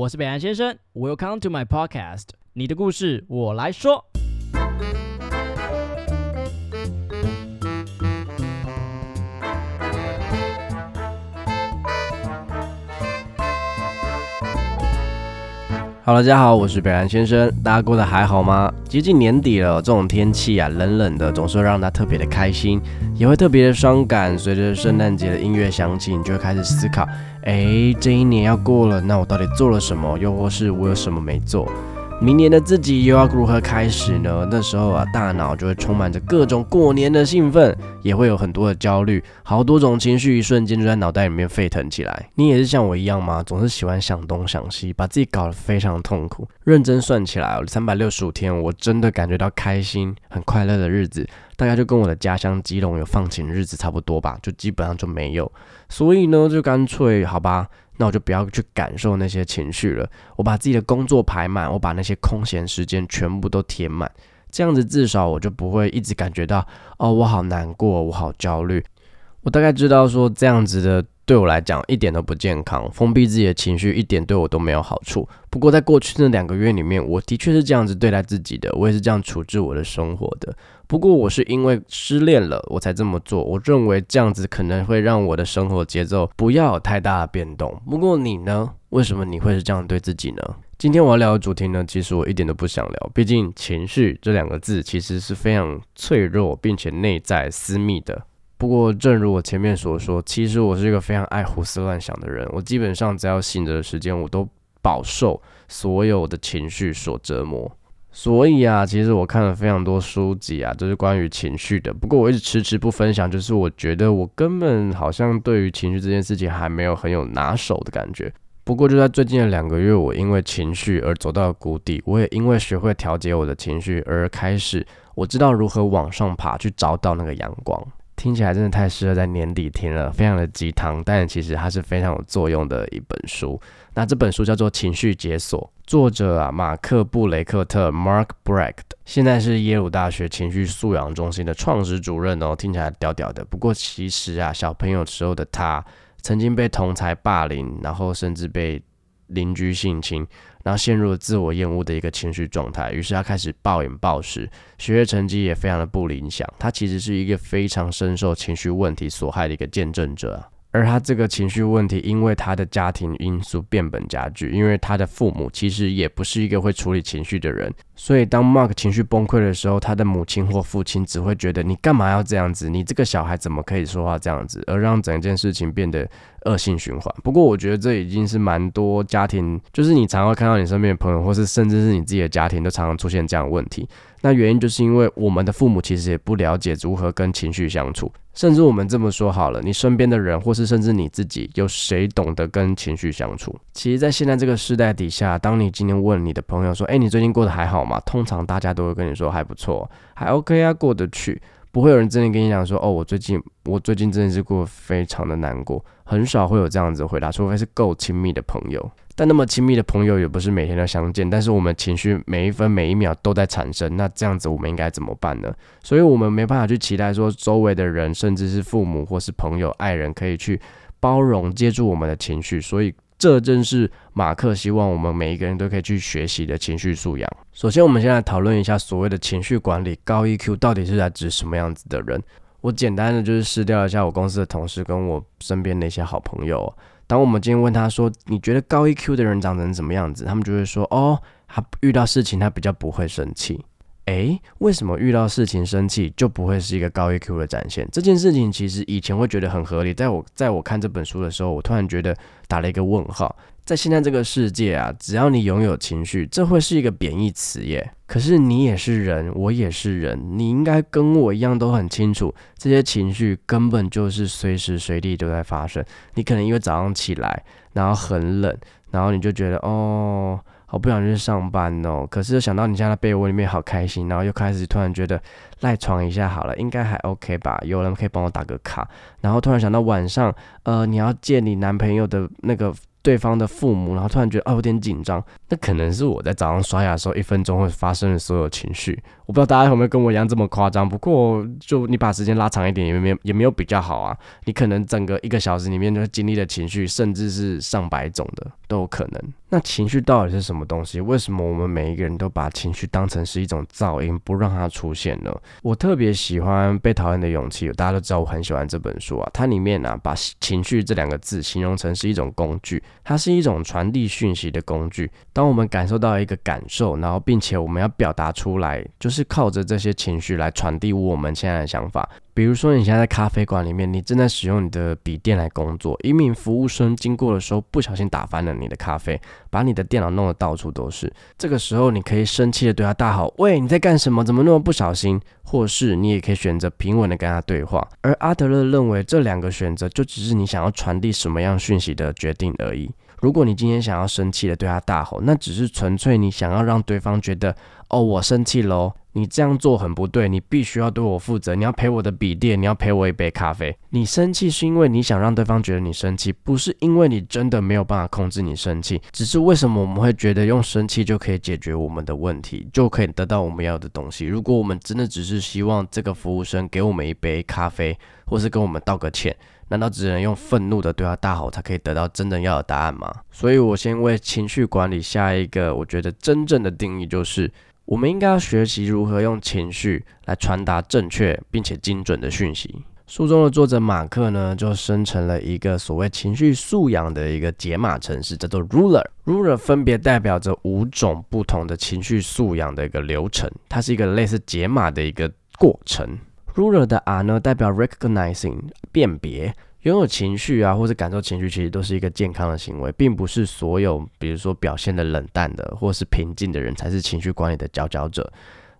我是北岸先生，Welcome to my podcast，你的故事我来说。好了，大家好，我是北岸先生，大家过得还好吗？接近年底了，这种天气啊，冷冷的，总是会让他特别的开心，也会特别的伤感。随着圣诞节的音乐响起，你就会开始思考，哎，这一年要过了，那我到底做了什么？又或是我有什么没做？明年的自己又要如何开始呢？那时候啊，大脑就会充满着各种过年的兴奋，也会有很多的焦虑，好多种情绪一瞬间就在脑袋里面沸腾起来。你也是像我一样吗？总是喜欢想东想西，把自己搞得非常痛苦。认真算起来，三百六十五天，我真的感觉到开心、很快乐的日子，大概就跟我的家乡基隆有放晴日子差不多吧，就基本上就没有。所以呢，就干脆好吧。那我就不要去感受那些情绪了，我把自己的工作排满，我把那些空闲时间全部都填满，这样子至少我就不会一直感觉到哦，我好难过，我好焦虑。我大概知道说这样子的对我来讲一点都不健康，封闭自己的情绪一点对我都没有好处。不过在过去那两个月里面，我的确是这样子对待自己的，我也是这样处置我的生活的。不过我是因为失恋了，我才这么做。我认为这样子可能会让我的生活节奏不要有太大的变动。不过你呢？为什么你会是这样对自己呢？今天我要聊的主题呢，其实我一点都不想聊。毕竟情绪这两个字其实是非常脆弱并且内在私密的。不过正如我前面所说，其实我是一个非常爱胡思乱想的人。我基本上只要醒着的时间，我都饱受所有的情绪所折磨。所以啊，其实我看了非常多书籍啊，都是关于情绪的。不过我一直迟迟不分享，就是我觉得我根本好像对于情绪这件事情还没有很有拿手的感觉。不过就在最近的两个月，我因为情绪而走到了谷底，我也因为学会调节我的情绪而开始，我知道如何往上爬，去找到那个阳光。听起来真的太适合在年底听了，非常的鸡汤，但其实它是非常有作用的一本书。那这本书叫做《情绪解锁》，作者啊马克布雷克特 （Mark Brecht） 现在是耶鲁大学情绪素养中心的创始主任哦，听起来屌屌的。不过其实啊，小朋友时候的他曾经被同才霸凌，然后甚至被邻居性侵。然后陷入了自我厌恶的一个情绪状态，于是他开始暴饮暴食，学业成绩也非常的不理想。他其实是一个非常深受情绪问题所害的一个见证者。而他这个情绪问题，因为他的家庭因素变本加剧，因为他的父母其实也不是一个会处理情绪的人，所以当 Mark 情绪崩溃的时候，他的母亲或父亲只会觉得你干嘛要这样子？你这个小孩怎么可以说话这样子？而让整件事情变得恶性循环。不过我觉得这已经是蛮多家庭，就是你常会看到你身边的朋友，或是甚至是你自己的家庭，都常常出现这样的问题。那原因就是因为我们的父母其实也不了解如何跟情绪相处，甚至我们这么说好了，你身边的人或是甚至你自己，有谁懂得跟情绪相处？其实，在现在这个时代底下，当你今天问你的朋友说：“哎，你最近过得还好吗？”通常大家都会跟你说还不错，还 OK 啊，过得去。不会有人真的跟你讲说：“哦，我最近我最近真的是过得非常的难过。”很少会有这样子回答，除非是够亲密的朋友。但那么亲密的朋友也不是每天都相见，但是我们情绪每一分每一秒都在产生，那这样子我们应该怎么办呢？所以我们没办法去期待说周围的人，甚至是父母或是朋友、爱人可以去包容、接住我们的情绪。所以这正是马克希望我们每一个人都可以去学习的情绪素养。首先，我们先来讨论一下所谓的情绪管理高 EQ 到底是在指什么样子的人。我简单的就是试掉一下我公司的同事跟我身边的一些好朋友。当我们今天问他说：“你觉得高 EQ 的人长成什么样子？”他们就会说：“哦，他遇到事情他比较不会生气。”诶，为什么遇到事情生气就不会是一个高 EQ 的展现？这件事情其实以前会觉得很合理，在我在我看这本书的时候，我突然觉得打了一个问号。在现在这个世界啊，只要你拥有情绪，这会是一个贬义词耶。可是你也是人，我也是人，你应该跟我一样都很清楚，这些情绪根本就是随时随地都在发生。你可能因为早上起来，然后很冷，然后你就觉得哦，好不想去上班哦。可是又想到你现在被窝里面好开心，然后又开始突然觉得赖床一下好了，应该还 OK 吧？有人可以帮我打个卡。然后突然想到晚上，呃，你要见你男朋友的那个。对方的父母，然后突然觉得啊有点紧张，那可能是我在早上刷牙的时候一分钟会发生的所有情绪。我不知道大家有没有跟我一样这么夸张，不过就你把时间拉长一点，也没有也没有比较好啊。你可能整个一个小时里面就经历的情绪，甚至是上百种的都有可能。那情绪到底是什么东西？为什么我们每一个人都把情绪当成是一种噪音，不让它出现呢？我特别喜欢《被讨厌的勇气》，大家都知道我很喜欢这本书啊。它里面呢，把情绪这两个字形容成是一种工具，它是一种传递讯息的工具。当我们感受到一个感受，然后并且我们要表达出来，就是靠着这些情绪来传递我们现在的想法。比如说，你现在在咖啡馆里面，你正在使用你的笔电来工作，一名服务生经过的时候，不小心打翻了你的咖啡，把你的电脑弄得到处都是。这个时候，你可以生气的对他大吼：“喂，你在干什么？怎么那么不小心？”或是你也可以选择平稳的跟他对话。而阿德勒认为，这两个选择就只是你想要传递什么样讯息的决定而已。如果你今天想要生气的对他大吼，那只是纯粹你想要让对方觉得：“哦，我生气喽。”你这样做很不对，你必须要对我负责。你要赔我的笔电，你要赔我一杯咖啡。你生气是因为你想让对方觉得你生气，不是因为你真的没有办法控制你生气。只是为什么我们会觉得用生气就可以解决我们的问题，就可以得到我们要的东西？如果我们真的只是希望这个服务生给我们一杯咖啡，或是跟我们道个歉，难道只能用愤怒的对他大吼才可以得到真正要的答案吗？所以我先为情绪管理下一个我觉得真正的定义，就是。我们应该要学习如何用情绪来传达正确并且精准的讯息。书中的作者马克呢，就生成了一个所谓情绪素养的一个解码程式，叫做 Ruler。Ruler 分别代表着五种不同的情绪素养的一个流程，它是一个类似解码的一个过程。Ruler 的 R 呢，代表 Recognizing 辨别。拥有情绪啊，或者感受情绪，其实都是一个健康的行为，并不是所有，比如说表现的冷淡的，或是平静的人才是情绪管理的佼佼者。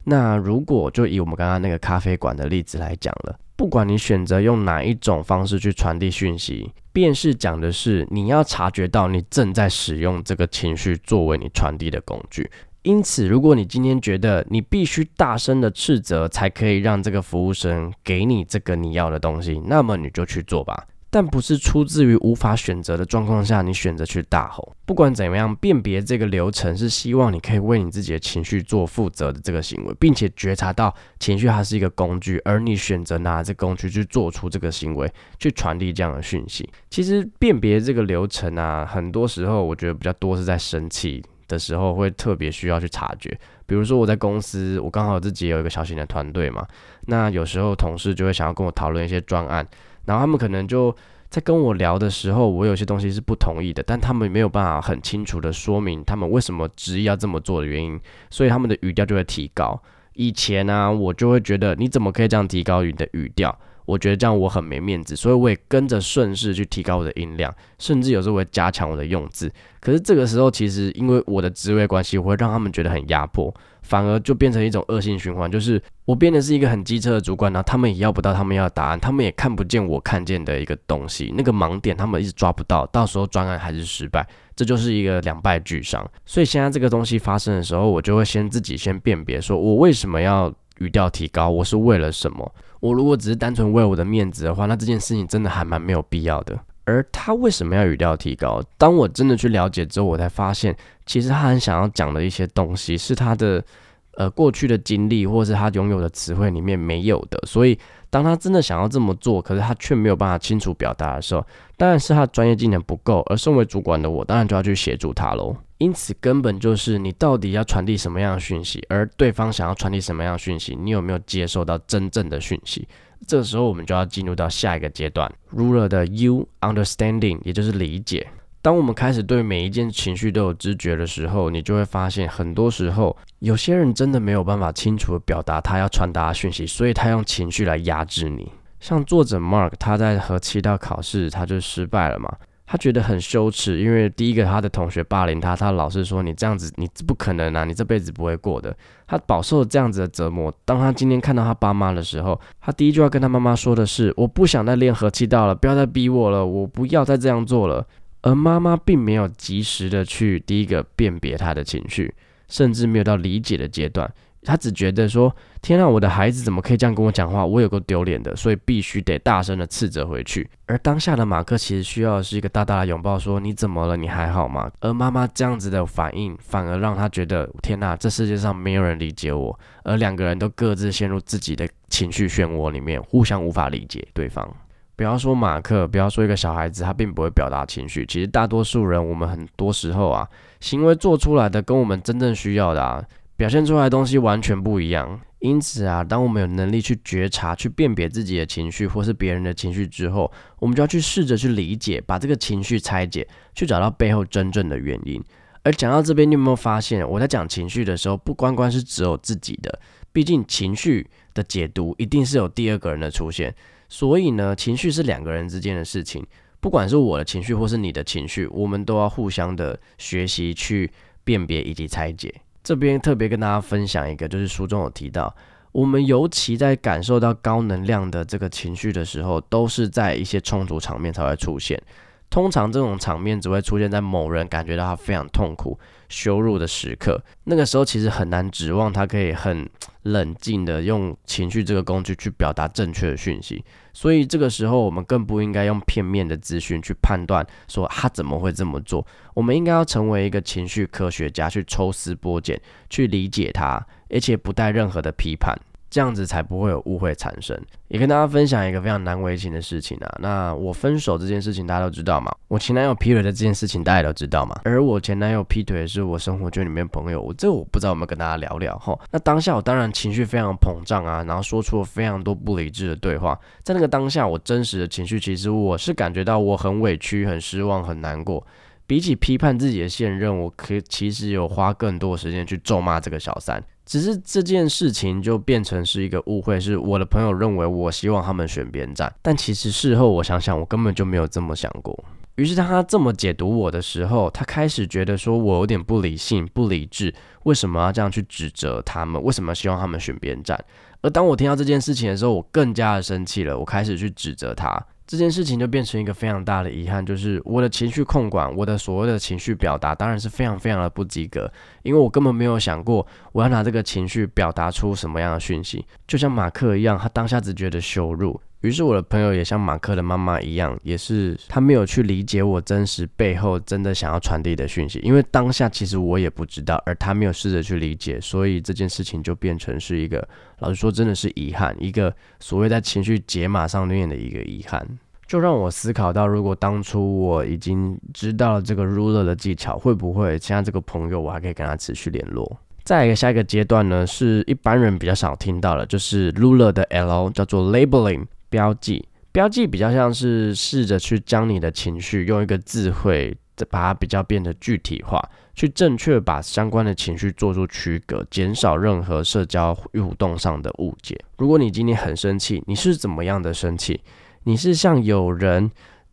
那如果就以我们刚刚那个咖啡馆的例子来讲了，不管你选择用哪一种方式去传递讯息，便是讲的是你要察觉到你正在使用这个情绪作为你传递的工具。因此，如果你今天觉得你必须大声的斥责才可以让这个服务生给你这个你要的东西，那么你就去做吧。但不是出自于无法选择的状况下，你选择去大吼。不管怎么样，辨别这个流程是希望你可以为你自己的情绪做负责的这个行为，并且觉察到情绪它是一个工具，而你选择拿这工具去做出这个行为，去传递这样的讯息。其实辨别这个流程啊，很多时候我觉得比较多是在生气。的时候会特别需要去察觉，比如说我在公司，我刚好自己有一个小型的团队嘛，那有时候同事就会想要跟我讨论一些专案，然后他们可能就在跟我聊的时候，我有些东西是不同意的，但他们没有办法很清楚的说明他们为什么执意要这么做的原因，所以他们的语调就会提高。以前呢，我就会觉得你怎么可以这样提高你的语调？我觉得这样我很没面子，所以我也跟着顺势去提高我的音量，甚至有时候会加强我的用字。可是这个时候，其实因为我的职位关系，我会让他们觉得很压迫，反而就变成一种恶性循环。就是我变的是一个很机车的主管，然后他们也要不到他们要的答案，他们也看不见我看见的一个东西，那个盲点他们一直抓不到，到时候专案还是失败，这就是一个两败俱伤。所以现在这个东西发生的时候，我就会先自己先辨别，说我为什么要语调提高，我是为了什么。我如果只是单纯为我的面子的话，那这件事情真的还蛮没有必要的。而他为什么要语调提高？当我真的去了解之后，我才发现，其实他很想要讲的一些东西，是他的呃过去的经历，或是他拥有的词汇里面没有的。所以，当他真的想要这么做，可是他却没有办法清楚表达的时候，当然是他专业技能不够。而身为主管的我，当然就要去协助他喽。因此，根本就是你到底要传递什么样的讯息，而对方想要传递什么样的讯息，你有没有接受到真正的讯息？这时候，我们就要进入到下一个阶段，Ruler 的 U Understanding，也就是理解。当我们开始对每一件情绪都有知觉的时候，你就会发现，很多时候有些人真的没有办法清楚地表达他要传达的讯息，所以他用情绪来压制你。像作者 Mark，他在和七道考试，他就失败了嘛。他觉得很羞耻，因为第一个他的同学霸凌他，他老师说你这样子你不可能啊，你这辈子不会过的。他饱受这样子的折磨。当他今天看到他爸妈的时候，他第一句话跟他妈妈说的是：“我不想再练和气道了，不要再逼我了，我不要再这样做了。”而妈妈并没有及时的去第一个辨别他的情绪，甚至没有到理解的阶段。他只觉得说：“天啊，我的孩子怎么可以这样跟我讲话？我有个丢脸的，所以必须得大声的斥责回去。”而当下的马克其实需要的是一个大大的拥抱，说：“你怎么了？你还好吗？”而妈妈这样子的反应，反而让他觉得：“天哪，这世界上没有人理解我。”而两个人都各自陷入自己的情绪漩涡里面，互相无法理解对方。不要说马克，不要说一个小孩子，他并不会表达情绪。其实大多数人，我们很多时候啊。行为做出来的跟我们真正需要的啊，表现出来的东西完全不一样。因此啊，当我们有能力去觉察、去辨别自己的情绪或是别人的情绪之后，我们就要去试着去理解，把这个情绪拆解，去找到背后真正的原因。而讲到这边，你有没有发现，我在讲情绪的时候，不光光是只有自己的，毕竟情绪的解读一定是有第二个人的出现。所以呢，情绪是两个人之间的事情，不管是我的情绪或是你的情绪，我们都要互相的学习去辨别以及拆解。这边特别跟大家分享一个，就是书中有提到，我们尤其在感受到高能量的这个情绪的时候，都是在一些冲突场面才会出现。通常这种场面只会出现在某人感觉到他非常痛苦、羞辱的时刻，那个时候其实很难指望他可以很冷静的用情绪这个工具去表达正确的讯息。所以这个时候，我们更不应该用片面的资讯去判断说他怎么会这么做。我们应该要成为一个情绪科学家，去抽丝剥茧，去理解他，而且不带任何的批判。这样子才不会有误会产生。也跟大家分享一个非常难为情的事情啊。那我分手这件事情大家都知道嘛？我前男友劈腿的这件事情大家都知道嘛？而我前男友劈腿是我生活圈里面朋友，我这我不知道有没有跟大家聊聊哈。那当下我当然情绪非常膨胀啊，然后说出了非常多不理智的对话。在那个当下，我真实的情绪其实我是感觉到我很委屈、很失望、很难过。比起批判自己的现任，我可其实有花更多时间去咒骂这个小三。只是这件事情就变成是一个误会，是我的朋友认为我希望他们选边站，但其实事后我想想，我根本就没有这么想过。于是当他这么解读我的时候，他开始觉得说我有点不理性、不理智，为什么要这样去指责他们？为什么希望他们选边站？而当我听到这件事情的时候，我更加的生气了，我开始去指责他。这件事情就变成一个非常大的遗憾，就是我的情绪控管，我的所谓的情绪表达，当然是非常非常的不及格，因为我根本没有想过我要拿这个情绪表达出什么样的讯息，就像马克一样，他当下只觉得羞辱。于是我的朋友也像马克的妈妈一样，也是他没有去理解我真实背后真的想要传递的讯息，因为当下其实我也不知道，而他没有试着去理解，所以这件事情就变成是一个，老实说真的是遗憾，一个所谓在情绪解码上面的一个遗憾，就让我思考到，如果当初我已经知道了这个 ruler 的技巧，会不会现在这个朋友我还可以跟他持续联络？再一个下一个阶段呢，是一般人比较少听到的，就是 ruler 的 L 叫做 labeling。标记，标记比较像是试着去将你的情绪用一个智慧，把它比较变得具体化，去正确把相关的情绪做出区隔，减少任何社交互动上的误解。如果你今天很生气，你是怎么样的生气？你是像有人。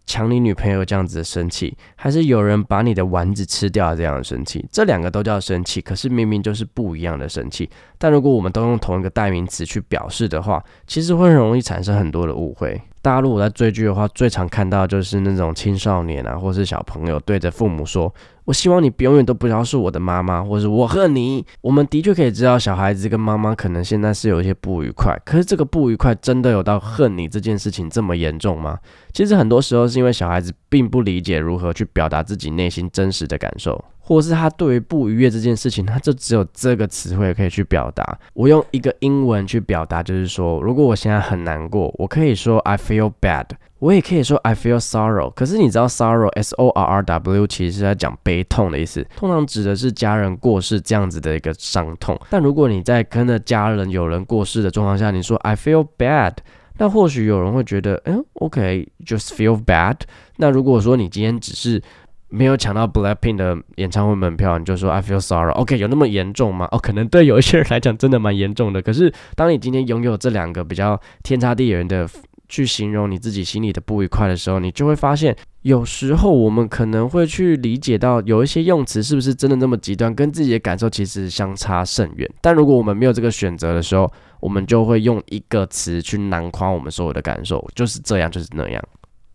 抢你女朋友这样子的生气，还是有人把你的丸子吃掉这样的生气？这两个都叫生气，可是明明就是不一样的生气。但如果我们都用同一个代名词去表示的话，其实会很容易产生很多的误会。大家如果在追剧的话，最常看到就是那种青少年啊，或是小朋友对着父母说。我希望你永远都不要是我的妈妈，或是我恨你。我们的确可以知道，小孩子跟妈妈可能现在是有一些不愉快，可是这个不愉快真的有到恨你这件事情这么严重吗？其实很多时候是因为小孩子并不理解如何去表达自己内心真实的感受。或是他对于不愉悦这件事情，他就只有这个词汇可以去表达。我用一个英文去表达，就是说，如果我现在很难过，我可以说 I feel bad，我也可以说 I feel sorrow。可是你知道 sorrow S O R R W 其实是在讲悲痛的意思，通常指的是家人过世这样子的一个伤痛。但如果你在跟着家人有人过世的状况下，你说 I feel bad，那或许有人会觉得，嗯，OK，just feel bad。那如果说你今天只是没有抢到 Blackpink 的演唱会门票，你就说 I feel sorry。OK，有那么严重吗？哦，可能对有一些人来讲真的蛮严重的。可是当你今天拥有这两个比较天差地远的去形容你自己心里的不愉快的时候，你就会发现，有时候我们可能会去理解到有一些用词是不是真的那么极端，跟自己的感受其实相差甚远。但如果我们没有这个选择的时候，我们就会用一个词去囊括我们所有的感受，就是这样，就是那样。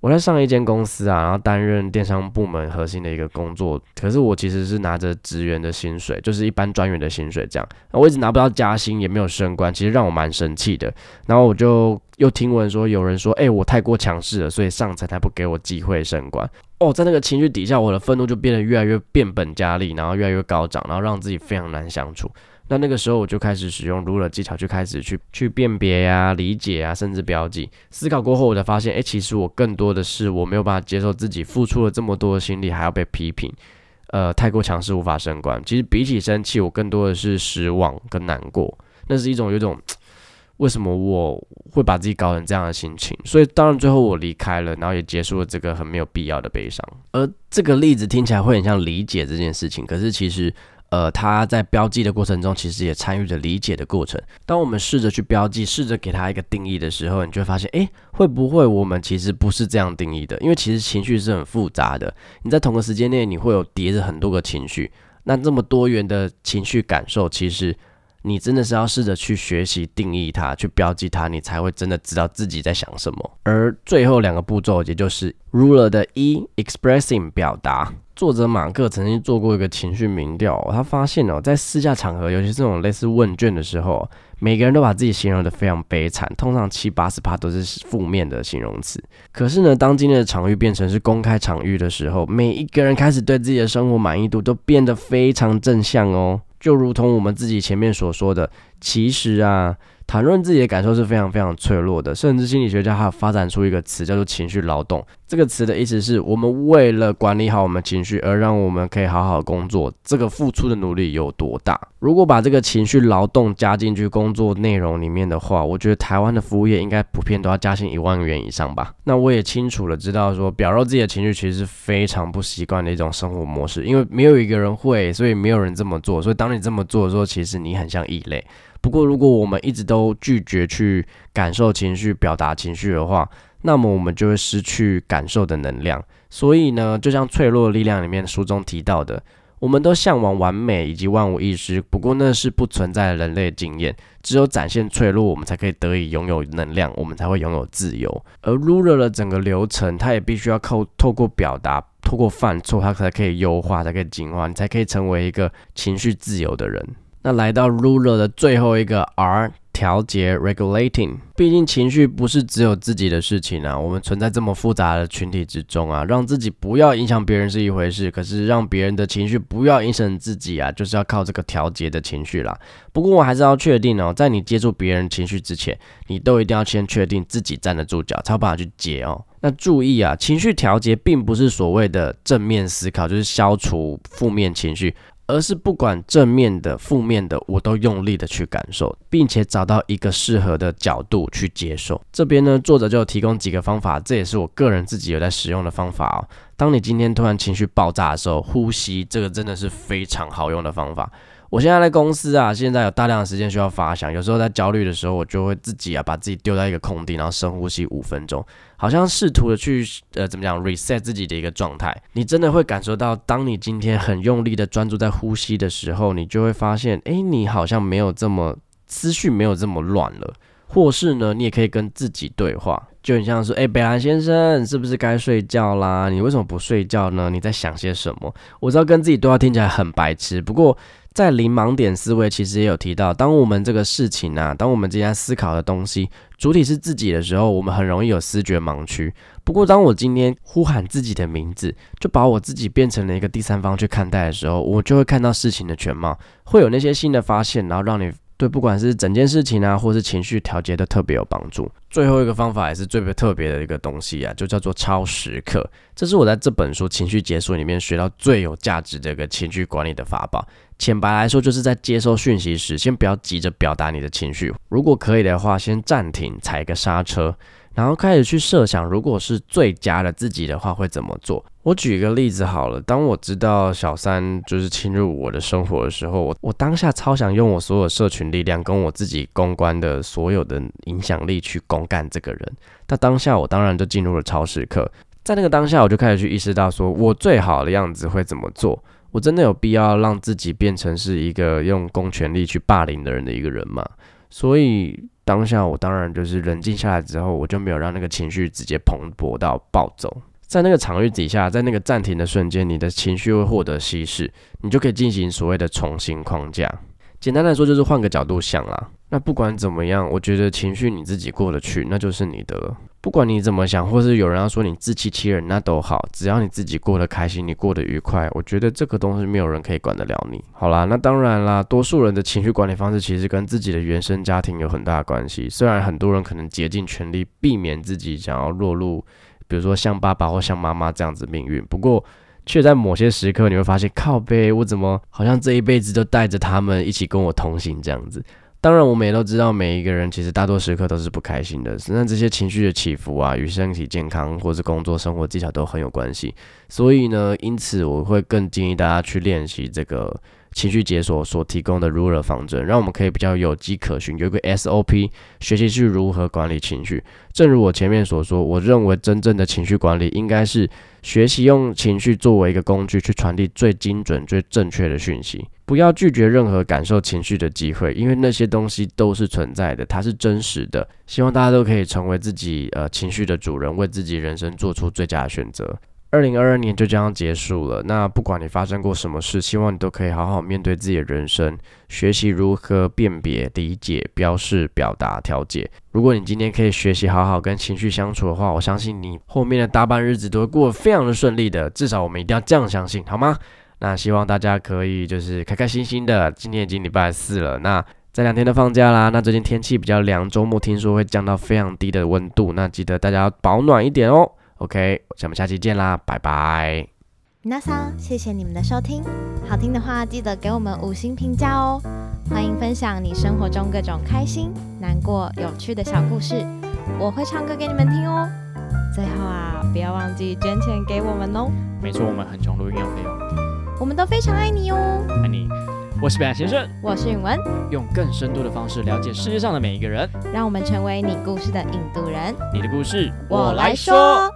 我在上一间公司啊，然后担任电商部门核心的一个工作，可是我其实是拿着职员的薪水，就是一般专员的薪水这样，我一直拿不到加薪，也没有升官，其实让我蛮生气的。然后我就又听闻说有人说，哎，我太过强势了，所以上层才不给我机会升官。哦，在那个情绪底下，我的愤怒就变得越来越变本加厉，然后越来越高涨，然后让自己非常难相处。那那个时候我就开始使用 ruler 技巧，就开始去去辨别呀、理解啊，甚至标记。思考过后，我才发现，哎，其实我更多的是我没有办法接受自己付出了这么多的心力，还要被批评。呃太过强势无法升官。其实比起生气，我更多的是失望跟难过，那是一种有种为什么我会把自己搞成这样的心情。所以当然最后我离开了，然后也结束了这个很没有必要的悲伤。而这个例子听起来会很像理解这件事情，可是其实。呃，他在标记的过程中，其实也参与着理解的过程。当我们试着去标记，试着给他一个定义的时候，你就会发现，诶，会不会我们其实不是这样定义的？因为其实情绪是很复杂的。你在同个时间内，你会有叠着很多个情绪。那这么多元的情绪感受，其实你真的是要试着去学习定义它，去标记它，你才会真的知道自己在想什么。而最后两个步骤，也就是 ruler 的一 expressing 表达。作者马克曾经做过一个情绪民调，他发现哦，在私下场合，尤其是这种类似问卷的时候，每个人都把自己形容的非常悲惨，通常七八十趴都是负面的形容词。可是呢，当今天的场域变成是公开场域的时候，每一个人开始对自己的生活满意度都变得非常正向哦，就如同我们自己前面所说的，其实啊。谈论自己的感受是非常非常脆弱的，甚至心理学家还有发展出一个词叫做情绪劳动。这个词的意思是我们为了管理好我们情绪，而让我们可以好好工作，这个付出的努力有多大？如果把这个情绪劳动加进去工作内容里面的话，我觉得台湾的服务业应该普遍都要加薪一万元以上吧。那我也清楚了知道说，表露自己的情绪其实是非常不习惯的一种生活模式，因为没有一个人会，所以没有人这么做。所以当你这么做的时候，其实你很像异类。不过，如果我们一直都拒绝去感受情绪、表达情绪的话，那么我们就会失去感受的能量。所以呢，就像《脆弱的力量》里面书中提到的，我们都向往完美以及万无一失。不过，那是不存在人类经验。只有展现脆弱，我们才可以得以拥有能量，我们才会拥有自由。而 Ruler 的整个流程，它也必须要靠透过表达、透过犯错，它才可以优化，才可以进化，你才可以成为一个情绪自由的人。那来到 ruler 的最后一个 R 调节 regulating，毕竟情绪不是只有自己的事情啊，我们存在这么复杂的群体之中啊，让自己不要影响别人是一回事，可是让别人的情绪不要影响自己啊，就是要靠这个调节的情绪啦。不过我还是要确定哦，在你接触别人情绪之前，你都一定要先确定自己站得住脚，才有办法去接哦。那注意啊，情绪调节并不是所谓的正面思考，就是消除负面情绪。而是不管正面的、负面的，我都用力的去感受，并且找到一个适合的角度去接受。这边呢，作者就提供几个方法，这也是我个人自己有在使用的方法哦。当你今天突然情绪爆炸的时候，呼吸，这个真的是非常好用的方法。我现在在公司啊，现在有大量的时间需要发想，有时候在焦虑的时候，我就会自己啊把自己丢在一个空地，然后深呼吸五分钟，好像试图的去呃怎么讲 reset 自己的一个状态。你真的会感受到，当你今天很用力的专注在呼吸的时候，你就会发现，哎，你好像没有这么思绪没有这么乱了，或是呢，你也可以跟自己对话，就很像说，哎，北兰先生，是不是该睡觉啦？你为什么不睡觉呢？你在想些什么？我知道跟自己对话听起来很白痴，不过。在零盲点思维其实也有提到，当我们这个事情啊，当我们今天思考的东西主体是自己的时候，我们很容易有思觉盲区。不过，当我今天呼喊自己的名字，就把我自己变成了一个第三方去看待的时候，我就会看到事情的全貌，会有那些新的发现，然后让你。对，不管是整件事情啊，或是情绪调节，都特别有帮助。最后一个方法也是最特别的一个东西啊，就叫做超时刻。这是我在这本书《情绪解锁》里面学到最有价值的一个情绪管理的法宝。浅白来说，就是在接收讯息时，先不要急着表达你的情绪，如果可以的话，先暂停，踩个刹车。然后开始去设想，如果是最佳的自己的话，会怎么做？我举一个例子好了。当我知道小三就是侵入我的生活的时候，我我当下超想用我所有社群力量跟我自己公关的所有的影响力去公干这个人。但当下我当然就进入了超时刻，在那个当下我就开始去意识到，说我最好的样子会怎么做？我真的有必要让自己变成是一个用公权力去霸凌的人的一个人吗？所以。当下我当然就是冷静下来之后，我就没有让那个情绪直接蓬勃到暴走。在那个场域底下，在那个暂停的瞬间，你的情绪会获得稀释，你就可以进行所谓的重新框架。简单来说，就是换个角度想啦。那不管怎么样，我觉得情绪你自己过得去，那就是你的。不管你怎么想，或是有人要说你自欺欺人，那都好，只要你自己过得开心，你过得愉快，我觉得这个东西没有人可以管得了你。好啦，那当然啦，多数人的情绪管理方式其实跟自己的原生家庭有很大的关系。虽然很多人可能竭尽全力避免自己想要落入，比如说像爸爸或像妈妈这样子命运，不过却在某些时刻你会发现，靠背，我怎么好像这一辈子都带着他们一起跟我同行这样子。当然，我们也都知道，每一个人其实大多时刻都是不开心的。那这些情绪的起伏啊，与身体健康或是工作生活技巧都很有关系。所以呢，因此我会更建议大家去练习这个。情绪解锁所提供的 ruler 方针，让我们可以比较有迹可循，有一个 SOP 学习去如何管理情绪。正如我前面所说，我认为真正的情绪管理应该是学习用情绪作为一个工具，去传递最精准、最正确的讯息。不要拒绝任何感受情绪的机会，因为那些东西都是存在的，它是真实的。希望大家都可以成为自己呃情绪的主人，为自己人生做出最佳选择。二零二二年就将要结束了。那不管你发生过什么事，希望你都可以好好面对自己的人生，学习如何辨别、理解、标示、表达、调节。如果你今天可以学习好好跟情绪相处的话，我相信你后面的大半日子都会过得非常的顺利的。至少我们一定要这样相信，好吗？那希望大家可以就是开开心心的。今天已经礼拜四了，那这两天都放假啦。那最近天气比较凉，周末听说会降到非常低的温度，那记得大家要保暖一点哦。OK，咱们下期见啦，拜拜。那桑，谢谢你们的收听，好听的话记得给我们五星评价哦。欢迎分享你生活中各种开心、难过、有趣的小故事，我会唱歌给你们听哦。最后啊，不要忘记捐钱给我们哦。没错，我们很穷，录音用费用。我们都非常爱你哦，爱你。我是北岸先生，我是允文，用更深度的方式了解世界上的每一个人，让我们成为你故事的引渡人。你的故事，我来说。